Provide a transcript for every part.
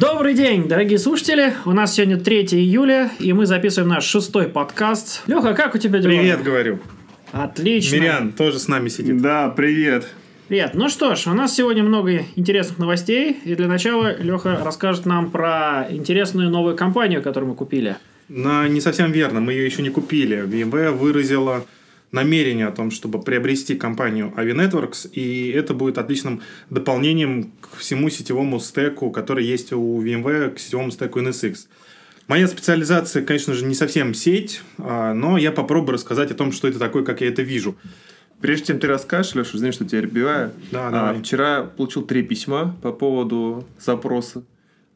Добрый день, дорогие слушатели. У нас сегодня 3 июля, и мы записываем наш шестой подкаст. Леха, как у тебя дела? Привет, говорю. Отлично. Мирян тоже с нами сидит. Да, привет. Привет. Ну что ж, у нас сегодня много интересных новостей. И для начала Леха расскажет нам про интересную новую компанию, которую мы купили. Но не совсем верно, мы ее еще не купили. BMW выразила намерение о том, чтобы приобрести компанию Avi Networks, и это будет отличным дополнением к всему сетевому стеку, который есть у VMware, к сетевому стеку NSX. Моя специализация, конечно же, не совсем сеть, а, но я попробую рассказать о том, что это такое, как я это вижу. Прежде чем ты расскажешь, Леша, знаешь, что тебя перебиваю. Да, а, давай. Вчера получил три письма по поводу запроса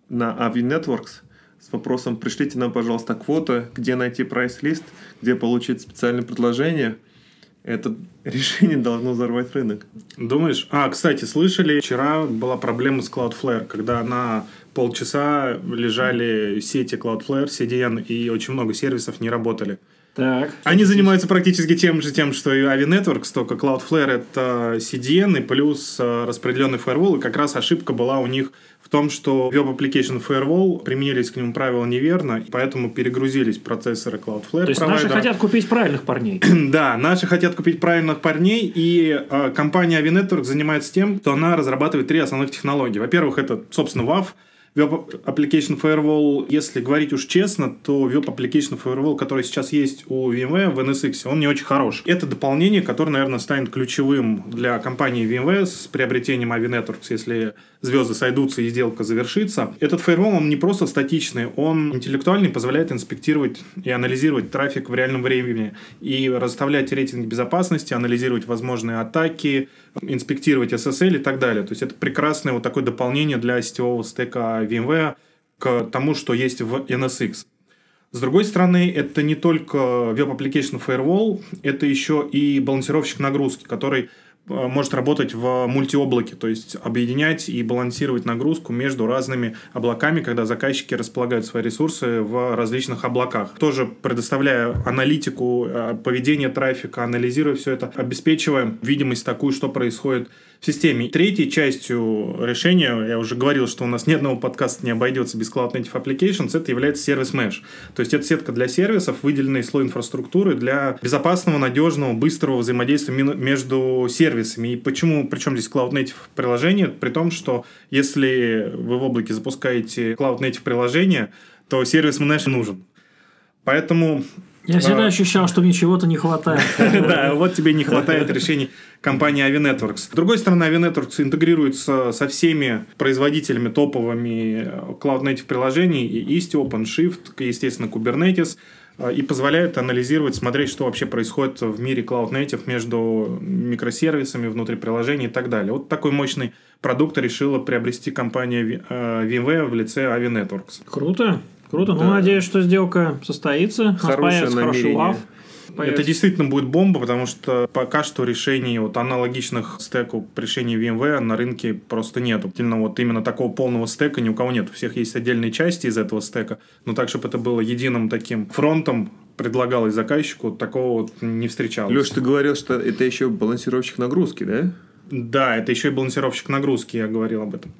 на Avi Networks с вопросом «Пришлите нам, пожалуйста, квоты, где найти прайс-лист, где получить специальное предложение». Это решение должно взорвать рынок. Думаешь? А, кстати, слышали, вчера была проблема с Cloudflare, когда на полчаса лежали сети Cloudflare, CDN, и очень много сервисов не работали. Так. Они занимаются практически тем же, тем, что и Avi Networks, только Cloudflare это CDN и плюс э, распределенный firewall, и как раз ошибка была у них в том, что Web Application Firewall применились к нему правила неверно, и поэтому перегрузились процессоры Cloudflare. То есть наши провайдера. хотят купить правильных парней. Да, наши хотят купить правильных парней, и э, компания Avi Networks занимается тем, что она разрабатывает три основных технологии. Во-первых, это, собственно, WAF, Web Application Firewall, если говорить уж честно, то Web Application Firewall, который сейчас есть у VMware в NSX, он не очень хорош. Это дополнение, которое, наверное, станет ключевым для компании VMware с приобретением Avi Networks, если звезды сойдутся и сделка завершится. Этот фаервол, он не просто статичный, он интеллектуальный, позволяет инспектировать и анализировать трафик в реальном времени и расставлять рейтинги безопасности, анализировать возможные атаки, инспектировать SSL и так далее. То есть это прекрасное вот такое дополнение для сетевого стека VMware к тому, что есть в NSX. С другой стороны, это не только Application Firewall, это еще и балансировщик нагрузки, который может работать в мультиоблаке, то есть объединять и балансировать нагрузку между разными облаками, когда заказчики располагают свои ресурсы в различных облаках. Тоже предоставляя аналитику э, поведения трафика, анализируя все это, обеспечивая видимость такую, что происходит в системе. Третьей частью решения, я уже говорил, что у нас ни одного подкаста не обойдется без Cloud Native Applications, это является сервис Mesh. То есть это сетка для сервисов, выделенный слой инфраструктуры для безопасного, надежного, быстрого взаимодействия между сервисами. И почему, причем здесь Cloud Native приложение, при том, что если вы в облаке запускаете Cloud Native приложение, то сервис Mesh нужен. Поэтому Я всегда А. ощущал, что мне чего-то не хватает. да, вот тебе не хватает решений компании Avi Networks. С другой стороны, Avi Networks интегрируется со всеми производителями топовыми э, Cloud Native приложений, и Isti, OpenShift, естественно, Kubernetes, э, и позволяет анализировать, смотреть, что вообще происходит в мире Cloud Native между микросервисами внутри приложений и так далее. Вот такой мощный продукт решила приобрести компания э, VMware в лице Avi Networks. Круто. Круто. Ну, Да. надеюсь, что сделка состоится. Хорошее хороший намерение. лав. Это Появится. действительно будет бомба, потому что пока что решений вот аналогичных стеку решений VMware на рынке просто нету. Именно вот именно такого полного стека ни у кого нет. У всех есть отдельные части из этого стека, но так, чтобы это было единым таким фронтом, предлагалось заказчику, такого вот не встречалось. Леш, ты говорил, что это еще балансировщик нагрузки, да? Да, это еще и балансировщик нагрузки, я говорил об этом.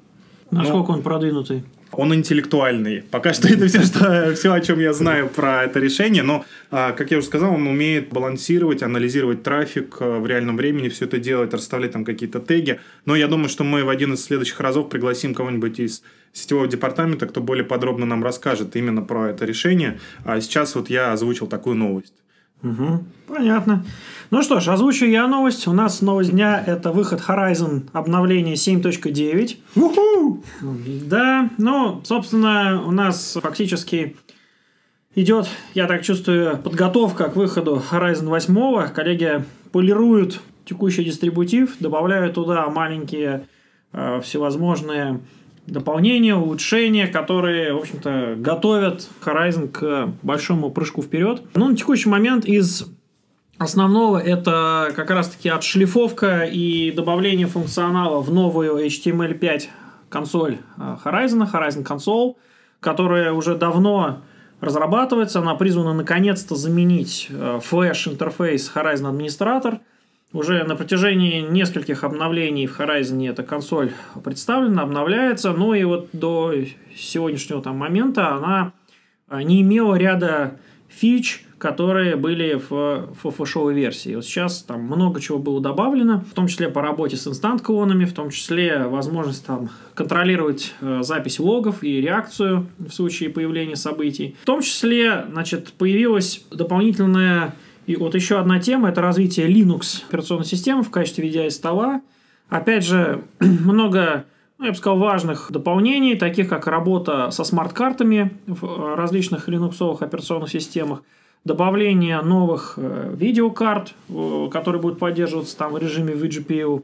Насколько он продвинутый? Он интеллектуальный. Пока что это все, что, все, о чем я знаю про это решение. Но, а, как я уже сказал, он умеет балансировать, анализировать трафик а, в реальном времени, все это делать, расставлять там какие-то теги. Но я думаю, что мы в один из следующих разов пригласим кого-нибудь из сетевого департамента, кто более подробно нам расскажет именно про это решение. А сейчас вот я озвучил такую новость. Угу, понятно. Ну что ж, озвучу я новость. У нас новость дня – это выход Horizon обновление 7.9. Да, ну, собственно, у нас фактически идет, я так чувствую, подготовка к выходу Horizon 8. Коллеги полируют текущий дистрибутив, добавляют туда маленькие э, всевозможные дополнения, улучшения, которые, в общем-то, готовят Horizon к большому прыжку вперед. Ну, на текущий момент из основного это как раз-таки отшлифовка и добавление функционала в новую HTML5 консоль э, Horizon, Horizon Console, которая уже давно разрабатывается. Она призвана наконец-то заменить э, флеш-интерфейс Horizon Administrator. Уже на протяжении нескольких обновлений в Horizon эта консоль представлена, обновляется, ну и вот до сегодняшнего там момента она а, не имела ряда фич, которые были в FFShow версии. Вот сейчас там много чего было добавлено, в том числе по работе с инстант-клонами, в том числе возможность там контролировать э, запись логов и реакцию в случае появления событий. В том числе, значит, появилась дополнительная и вот еще одна тема – это развитие Linux операционной системы в качестве VDI-стола. Опять же, много ну, я бы сказал, важных дополнений, таких как работа со смарт-картами в различных линуксовых операционных системах, добавление новых э, видеокарт, э, которые будут поддерживаться там в режиме VGPU.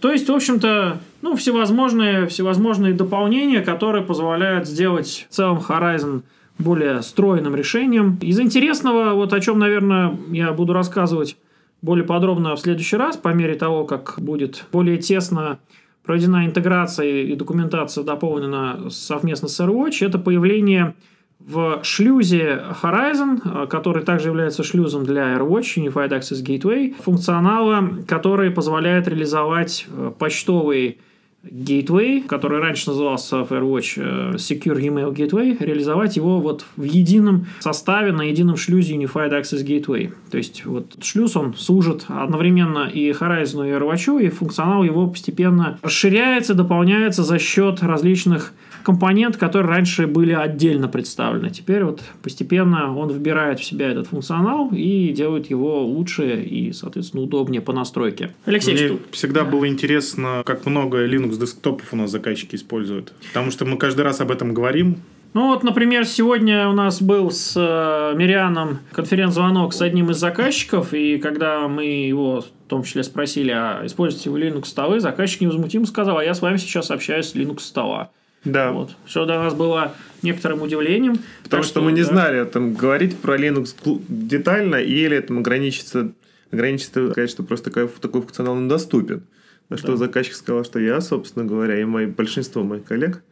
То есть, в общем-то, ну, всевозможные, всевозможные дополнения, которые позволяют сделать в целом Horizon более стройным решением. Из интересного, вот о чем, наверное, я буду рассказывать более подробно в следующий раз, по мере того, как будет более тесно проведена интеграция и документация дополнена совместно с AirWatch, это появление в шлюзе Horizon, который также является шлюзом для AirWatch Unified Access Gateway, функционала, который позволяет реализовать э, почтовый Gateway, который раньше назывался Firewatch э, Secure Email Gateway, реализовать его вот в едином составе на едином шлюзе Unified Access Gateway. То есть вот шлюз, он служит одновременно и Horizon, и Firewatch, и функционал его постепенно расширяется, дополняется за счет различных компонент, которые раньше были отдельно представлены. Теперь вот постепенно он вбирает в себя этот функционал и делает его лучше и, соответственно, удобнее по настройке. Алексей, Мне что? всегда да. было интересно, как много Linux десктопов у нас заказчики используют. Потому что мы каждый раз об этом говорим, ну вот, например, сегодня у нас был с э, Мирианом конференц-звонок с одним из заказчиков, и когда мы его в том числе спросили, а используете вы Linux столы, заказчик невозмутимо сказал, а я с вами сейчас общаюсь с Linux стола. Да. Вот. Что для нас было некоторым удивлением. Потому что, что мы не да. знали, там, говорить про Linux детально или там, ограничиться, ограничиться сказать, что просто такой, такой функционал недоступен. На что да. заказчик сказал, что я, собственно говоря, и мои, большинство моих коллег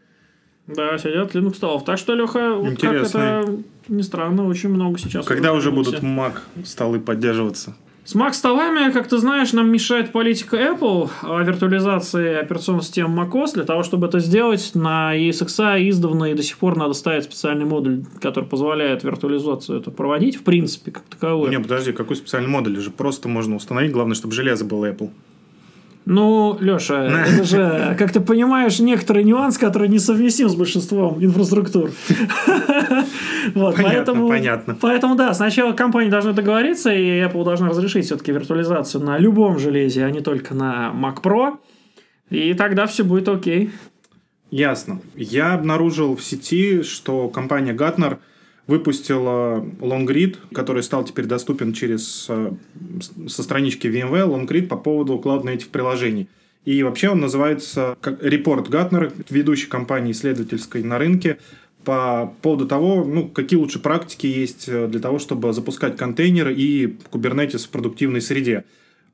да, сидят Linux столов. Так что, Леха, вот как это не странно, очень много сейчас. Когда уже будут Mac столы поддерживаться? С Mac столами, как ты знаешь, нам мешает политика Apple о виртуализации операционной системы macOS. Для того, чтобы это сделать, на ESXi издавна и до сих пор надо ставить специальный модуль, который позволяет виртуализацию это проводить, в принципе, как таковой. Не, подожди, какой специальный модуль? Же просто можно установить, главное, чтобы железо было Apple. Ну, Леша, это же, как ты понимаешь, некоторый нюанс, который несовместим с большинством инфраструктур. Вот, понятно, поэтому, понятно. Поэтому, да, сначала компания должна договориться, и Apple должна разрешить все-таки виртуализацию на любом железе, а не только на Mac Pro. И тогда все будет окей. Ясно. Я обнаружил в сети, что компания Gartner – выпустила LongRead, который стал теперь доступен через э, со странички VMware, LongRead по поводу Cloud Native приложений. И вообще он называется как репорт Гатнера, ведущей компании исследовательской на рынке, по поводу того, ну, какие лучше практики есть э, для того, чтобы запускать контейнеры и Kubernetes в продуктивной среде.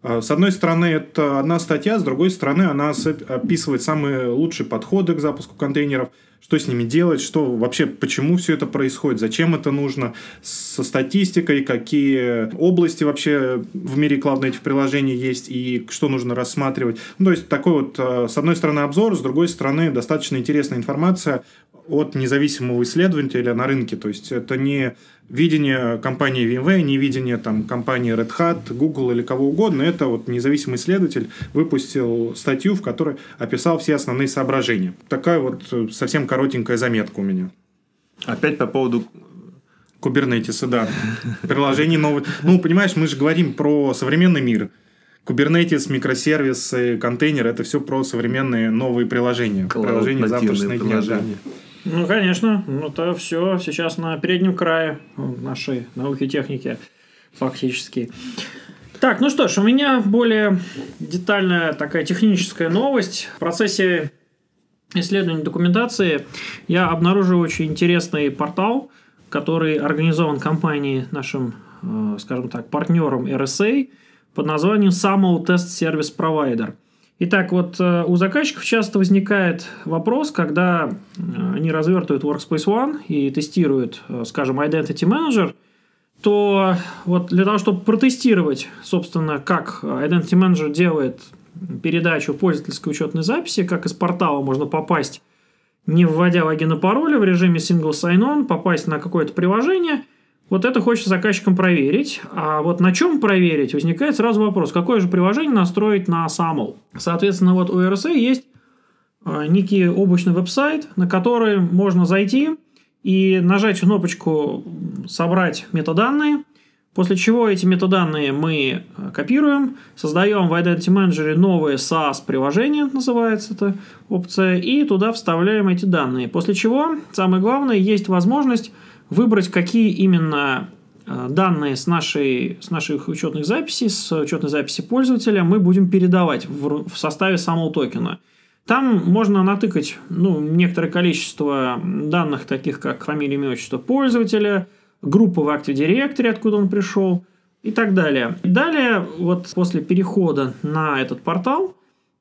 Э, с одной стороны, это одна статья, с другой стороны, она описывает самые лучшие подходы к запуску контейнеров – что с ними делать, что вообще, почему все это происходит, зачем это нужно, со статистикой, какие области вообще в мире Native приложений есть и что нужно рассматривать. Ну, то есть такой вот, э, с одной стороны, обзор, с другой стороны, достаточно интересная информация от независимого исследователя на рынке. То есть это не видение компании VMware, не видение там, компании Red Hat, Google или кого угодно. Это вот независимый исследователь выпустил статью, в которой описал все основные соображения. Такая вот э, совсем коротенькая заметка у меня. Опять по поводу Kubernetes, да. Приложение новое. Ну, понимаешь, мы же говорим про современный мир. Kubernetes, микросервисы, контейнеры – это все про современные новые приложения. Приложения завтрашнего дня. Да. Ну, конечно. Ну, это все сейчас на переднем крае нашей науки и техники фактически. Так, ну что ж, у меня более детальная такая техническая новость. В процессе исследования документации я обнаружил очень интересный портал, который организован компанией нашим, э, скажем так, партнером RSA под названием SAML Test Service Provider – Итак, вот э, у заказчиков часто возникает вопрос, когда э, они развертывают Workspace ONE и тестируют, э, скажем, Identity Manager, то вот для того, чтобы протестировать, собственно, как Identity Manager делает передачу пользовательской учетной записи, как из портала можно попасть, не вводя логин и пароля в режиме single sign-on, попасть на какое-то приложение – вот это хочется заказчикам проверить. А вот на чем проверить, возникает сразу вопрос, какое же приложение настроить на SAML. Соответственно, вот у RSA есть а, некий облачный веб-сайт, на который можно зайти и нажать кнопочку «Собрать метаданные», после чего эти метаданные мы а, копируем, создаем в Identity Manager новое SaaS-приложение, называется эта опция, и туда вставляем эти данные. После чего, самое главное, есть возможность выбрать, какие именно э, данные с, нашей, с наших учетных записей, с учетной записи пользователя мы будем передавать в, в составе самого токена. Там можно натыкать ну, некоторое количество данных, таких как фамилия, имя, отчество пользователя, группа в Active Directory, откуда он пришел и так далее. Далее, вот после перехода на этот портал,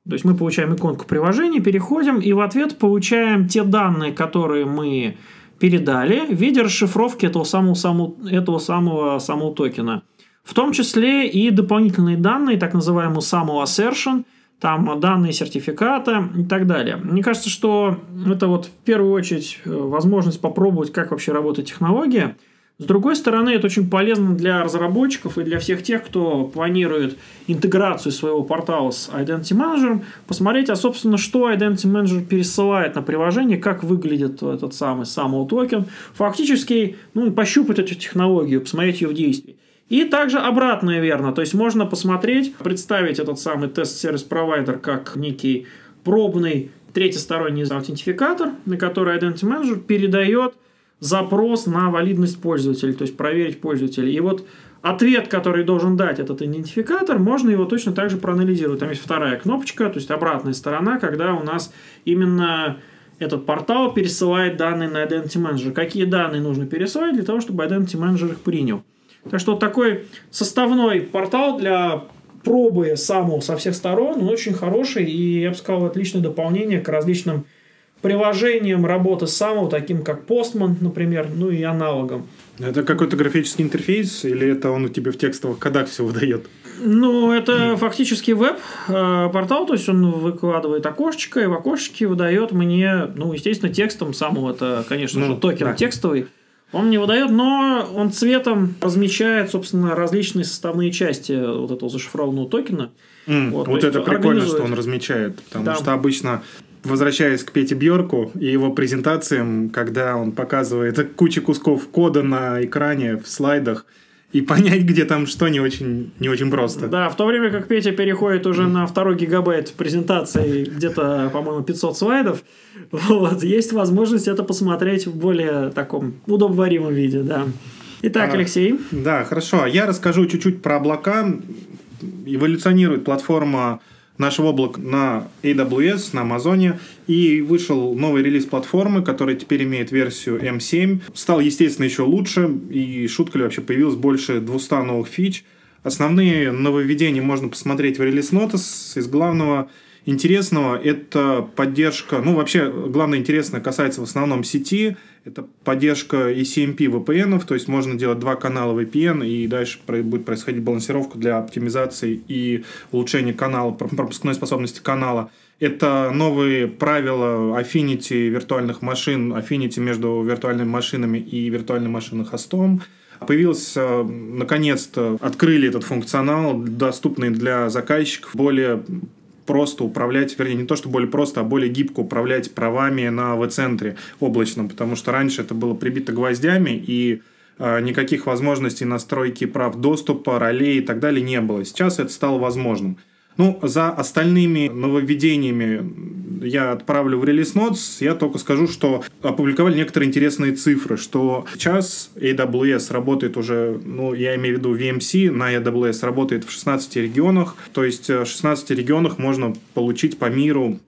то есть мы получаем иконку приложения, переходим и в ответ получаем те данные, которые мы передали в виде расшифровки этого самого, самого, этого самого, самого токена. В том числе и дополнительные данные, так называемый самого assertion, там данные сертификата и так далее. Мне кажется, что это вот в первую очередь э, возможность попробовать, как вообще работает технология – с другой стороны, это очень полезно для разработчиков и для всех тех, кто планирует интеграцию своего портала с Identity Manager, посмотреть, а собственно, что Identity Manager пересылает на приложение, как выглядит этот самый самый токен, фактически ну, пощупать эту технологию, посмотреть ее в действии. И также обратное верно, то есть можно посмотреть, представить этот самый тест-сервис-провайдер как некий пробный третьесторонний аутентификатор, на который Identity Manager передает запрос на валидность пользователя, то есть проверить пользователя. И вот ответ, который должен дать этот идентификатор, можно его точно так же проанализировать. Там есть вторая кнопочка, то есть обратная сторона, когда у нас именно этот портал пересылает данные на Identity Manager. Какие данные нужно пересылать для того, чтобы Identity Manager их принял. Так что вот такой составной портал для пробы самого со всех сторон, он очень хороший и, я бы сказал, отличное дополнение к различным приложением работы самого, таким как Postman, например, ну и аналогом. Это какой-то графический интерфейс или это он у тебя в текстовых кодах все выдает? Ну, это фактически веб-портал, то есть он выкладывает окошечко, и в окошечке выдает мне, ну, естественно, текстом самого, это, конечно ну, же, токен да. текстовый. Он мне выдает, но он цветом размещает, собственно, различные составные части вот этого зашифрованного токена. Mm, вот вот это прикольно, что он размечает, потому да. что обычно возвращаясь к Пете Бьорку и его презентациям, когда он показывает кучу кусков кода на экране, в слайдах, и понять, где там что, не очень, не очень просто. Да, в то время как Петя переходит уже на второй гигабайт презентации, где-то, по-моему, 500 слайдов, вот, есть возможность это посмотреть в более таком удобоваримом виде, да. Итак, а, Алексей. Да, хорошо. Я расскажу чуть-чуть про облака. Эволюционирует платформа нашего облака на AWS, на Амазоне, и вышел новый релиз платформы, который теперь имеет версию M7. Стал, естественно, еще лучше, и шутка ли вообще появилось больше 200 новых фич. Основные нововведения можно посмотреть в релиз Notice. Из главного интересного это поддержка, ну вообще главное интересное касается в основном сети, это поддержка ECMP VPN, то есть можно делать два канала VPN, и дальше будет происходить балансировка для оптимизации и улучшения канала, пропускной способности канала. Это новые правила Affinity виртуальных машин, Affinity между виртуальными машинами и виртуальной машиной хостом. Появился, наконец-то, открыли этот функционал, доступный для заказчиков, более просто управлять, вернее, не то, что более просто, а более гибко управлять правами на в-центре облачном, потому что раньше это было прибито гвоздями, и э, никаких возможностей настройки прав доступа, ролей и так далее не было. Сейчас это стало возможным. Ну, за остальными нововведениями я отправлю в релиз Notes. Я только скажу, что опубликовали некоторые интересные цифры, что сейчас AWS работает уже, ну, я имею в виду VMC на AWS работает в 16 регионах. То есть в 16 регионах можно получить по миру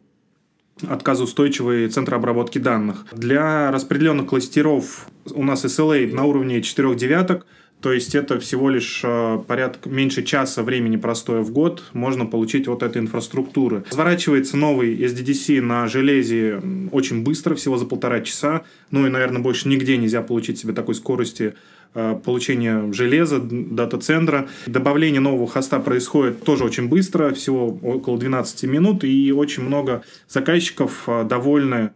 отказоустойчивые центры обработки данных. Для распределенных кластеров у нас SLA на уровне 4 девяток, То есть это всего лишь э, порядка меньше часа времени простоя в год можно получить вот этой инфраструктуры. Разворачивается новый SDDC на железе очень быстро, всего за полтора часа. Ну и, наверное, больше нигде нельзя получить себе такой скорости э, получения железа, дата-центра. Добавление нового хоста происходит тоже очень быстро, всего около 12 минут, и очень много заказчиков э, довольны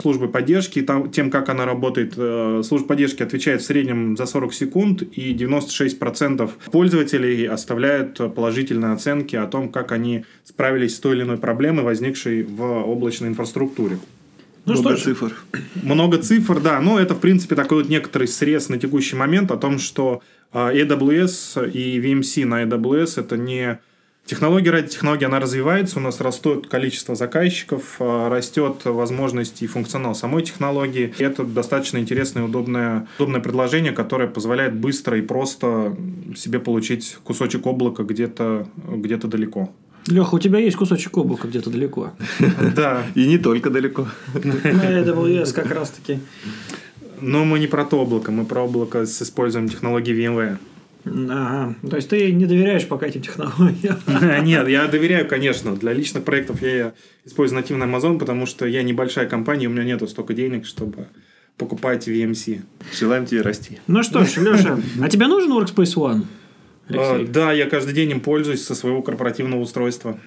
службы поддержки, там, тем, как она работает. Э, служба поддержки отвечает в среднем за 40 секунд, и 96% пользователей оставляют положительные оценки о том, как они справились с той или иной проблемой, возникшей в облачной инфраструктуре. Ну Много что цифр. Много цифр, да. Но это, в принципе, такой вот некоторый срез на текущий момент о том, что э, AWS и VMC на AWS это не Технология ради технологии, она развивается, у нас растет количество заказчиков, а, растет возможность и функционал самой технологии. И это достаточно интересное и удобное, удобное предложение, которое позволяет быстро и просто себе получить кусочек облака где-то где далеко. Леха, у тебя есть кусочек облака где-то далеко. Да. И не только далеко. На AWS как раз-таки. Но мы не про то облако, мы про облако с использованием технологии VMware. Ага. То есть ты не доверяешь пока этим технологиям? Нет, я доверяю, конечно. Для личных проектов я использую нативный Amazon, потому что я небольшая компания, у меня нету столько денег, чтобы покупать VMC. Желаем тебе расти. Ну что ж, Леша, а тебе нужен Workspace ONE? А, да, я каждый день им пользуюсь со своего корпоративного устройства.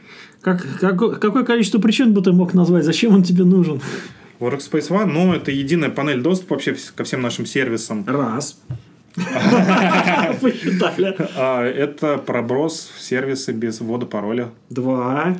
Как, как, какое количество причин бы ты мог назвать? Зачем он тебе нужен? Workspace ONE, ну, это единая панель доступа вообще ко всем нашим сервисам. Раз. Посчитали. А, это проброс в сервисы без ввода пароля. Два.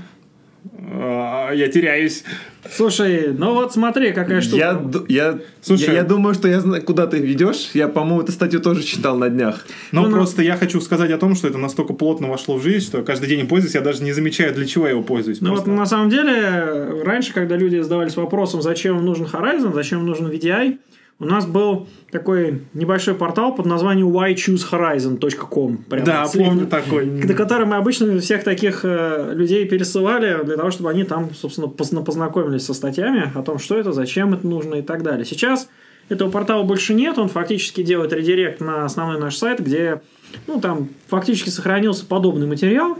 А, я теряюсь. Слушай, ну вот смотри, какая штука. Я, я, Слушай, я, я думаю, что я знаю, куда ты ведешь. Я, по-моему, эту статью тоже читал на днях. Но ну, просто но... я хочу сказать о том, что это настолько плотно вошло в жизнь, что каждый день им пользуюсь, я даже не замечаю, для чего я его пользуюсь. Ну просто. вот на самом деле, раньше, когда люди задавались вопросом, зачем им нужен Horizon, зачем им нужен VDI, у нас был такой небольшой портал под названием whychoosehorizon.com. Да, помню такой. На который мы обычно всех таких э, людей пересылали для того, чтобы они там, собственно, познакомились со статьями о том, что это, зачем это нужно и так далее. Сейчас этого портала больше нет, он фактически делает редирект на основной наш сайт, где ну, там фактически сохранился подобный материал,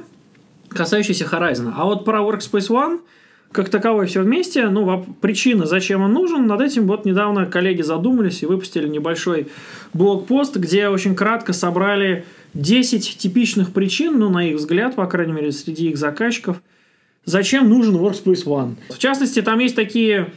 касающийся Horizon. А вот про Workspace ONE – как таковой все вместе, ну, причина, зачем он нужен, над этим вот недавно коллеги задумались и выпустили небольшой блокпост, где очень кратко собрали 10 типичных причин, ну, на их взгляд, по крайней мере, среди их заказчиков, зачем нужен Workspace ONE. В частности, там есть такие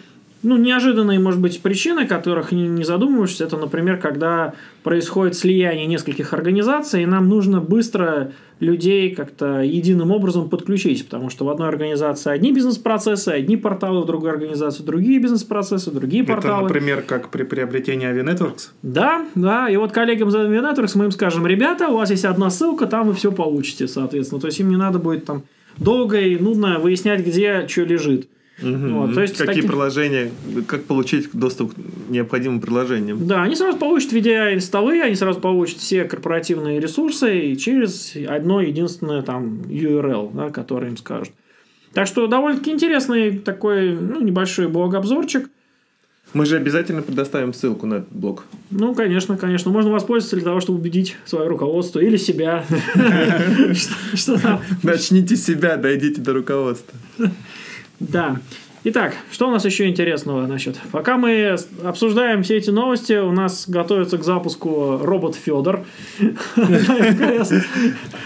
ну, неожиданные, может быть, причины, которых не, не задумываешься, это, например, когда происходит слияние нескольких организаций, и нам нужно быстро людей как-то единым образом подключить, потому что в одной организации одни бизнес-процессы, одни порталы, в другой организации другие бизнес-процессы, другие порталы. Это, например, как при приобретении Avinetworks? Да, да, и вот коллегам за Avinetworks мы им скажем, ребята, у вас есть одна ссылка, там вы все получите, соответственно, то есть им не надо будет там долго и нудно выяснять, где что лежит. Угу. Вот, то есть Какие таких... приложения, как получить доступ к необходимым приложениям? Да, они сразу получат VDI столы, они сразу получат все корпоративные ресурсы через одно единственное там URL, да, который им скажут. Так что довольно-таки интересный такой ну, небольшой блог-обзорчик. Мы же обязательно предоставим ссылку на этот блог. Ну, конечно, конечно. Можно воспользоваться для того, чтобы убедить свое руководство или себя. Начните себя, дойдите до руководства. Да. Итак, что у нас еще интересного? Значит, пока мы обсуждаем все эти новости, у нас готовится к запуску робот Федор.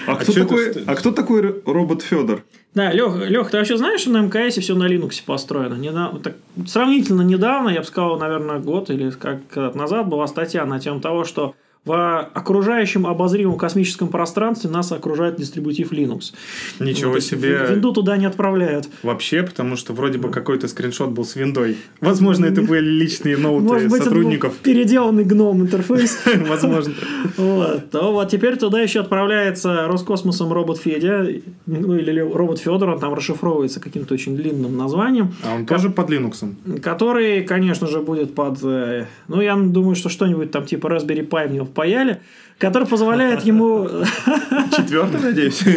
А кто такой? А кто такой робот Федор? Да, Лех, Лех, ты вообще знаешь, что на МКС все на Linux построено? Недавно, так, сравнительно недавно, я бы сказал, наверное, год или как назад была статья на тему того, что в окружающем обозримом космическом пространстве нас окружает дистрибутив Linux. Ничего вот, себе. Винду туда не отправляют. Вообще, потому что вроде бы какой-то скриншот был с виндой. Возможно, это были личные ноуты Может быть, сотрудников. Это был переделанный гном интерфейс. Возможно. Вот. вот теперь туда еще отправляется Роскосмосом робот Федя, ну или робот Федор, он там расшифровывается каким-то очень длинным названием. А он тоже под Linux? Который, конечно же, будет под... Э, ну, я думаю, что что-нибудь там типа Raspberry Pi в него паяли, который позволяет ему... Четвертый, надеюсь?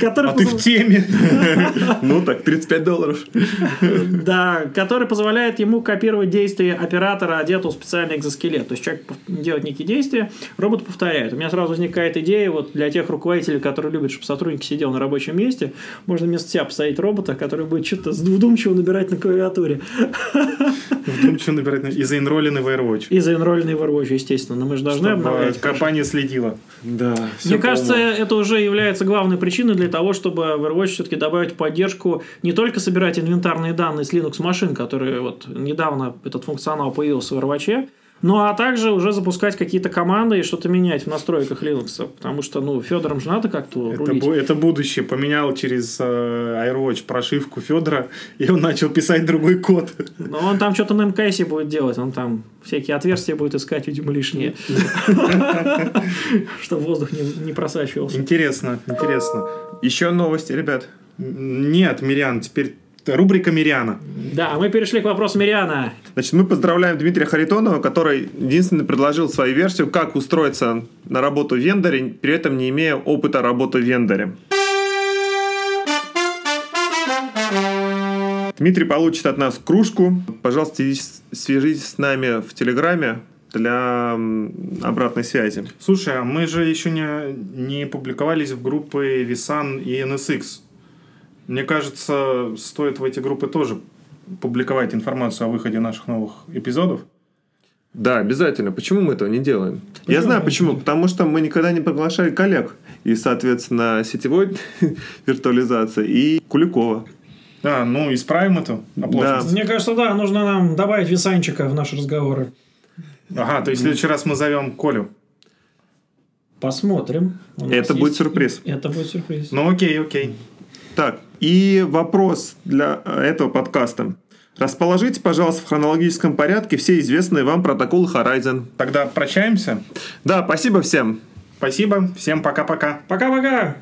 А ты в теме. Ну так, 35 долларов. Да, который позволяет ему копировать действия оператора, одетого в специальный экзоскелет. То есть человек делает некие действия, робот повторяет. У меня сразу возникает идея вот для тех руководителей, которые любят, чтобы сотрудник сидел на рабочем месте, можно вместо себя поставить робота, который будет что-то вдумчиво набирать на клавиатуре. Вдумчиво набирать на- и заинролленный в AirWatch. И заинрольный в Overwatch, естественно. Но мы же должны Чтобы обновлять. компания следила. Да. Мне кажется, это уже является главной причиной для того, чтобы в Overwatch все-таки добавить поддержку не только собирать инвентарные данные с Linux машин, которые вот недавно этот функционал появился в Overwatch, ну а также уже запускать какие-то команды и что-то менять в настройках Linux. Потому что, ну, Федором же надо как-то Это, бу- это будущее. Поменял через э, AirWatch прошивку Федора, и он начал писать другой код. Но он там что-то на МКСе будет делать, он там всякие отверстия будет искать, видимо, лишние. Чтобы воздух не просачивался. Интересно, интересно. Еще новости, ребят. Нет, Мириан, теперь рубрика Мириана. Да, мы перешли к вопросу Мириана. Значит, мы поздравляем Дмитрия Харитонова, который единственный предложил свою версию, как устроиться на работу в вендоре, при этом не имея опыта работы в вендоре. Дмитрий получит от нас кружку. Пожалуйста, свяжитесь- с нами в Телеграме для обратной связи. Слушай, а мы же еще не, не публиковались в группы Visan и NSX. Мне кажется, стоит в эти группы тоже публиковать информацию о выходе наших новых эпизодов. Да, обязательно. Почему мы этого не делаем? Я знаю почему. Потому что мы никогда не приглашали коллег. И, соответственно, сетевой виртуализации и Куликова. А, ну, исправим эту оплошность. Мне кажется, да, нужно нам добавить висанчика в наши разговоры. Ага, то есть в следующий раз мы зовем Колю. Посмотрим. У Это будет есть- сюрприз. Это будет сюрприз. Ну, окей, окей. Так, и вопрос для э, этого подкаста. Расположите, пожалуйста, в хронологическом порядке все известные вам протоколы Horizon. Тогда прощаемся. Да, спасибо всем. Спасибо. Всем пока-пока. Пока-пока.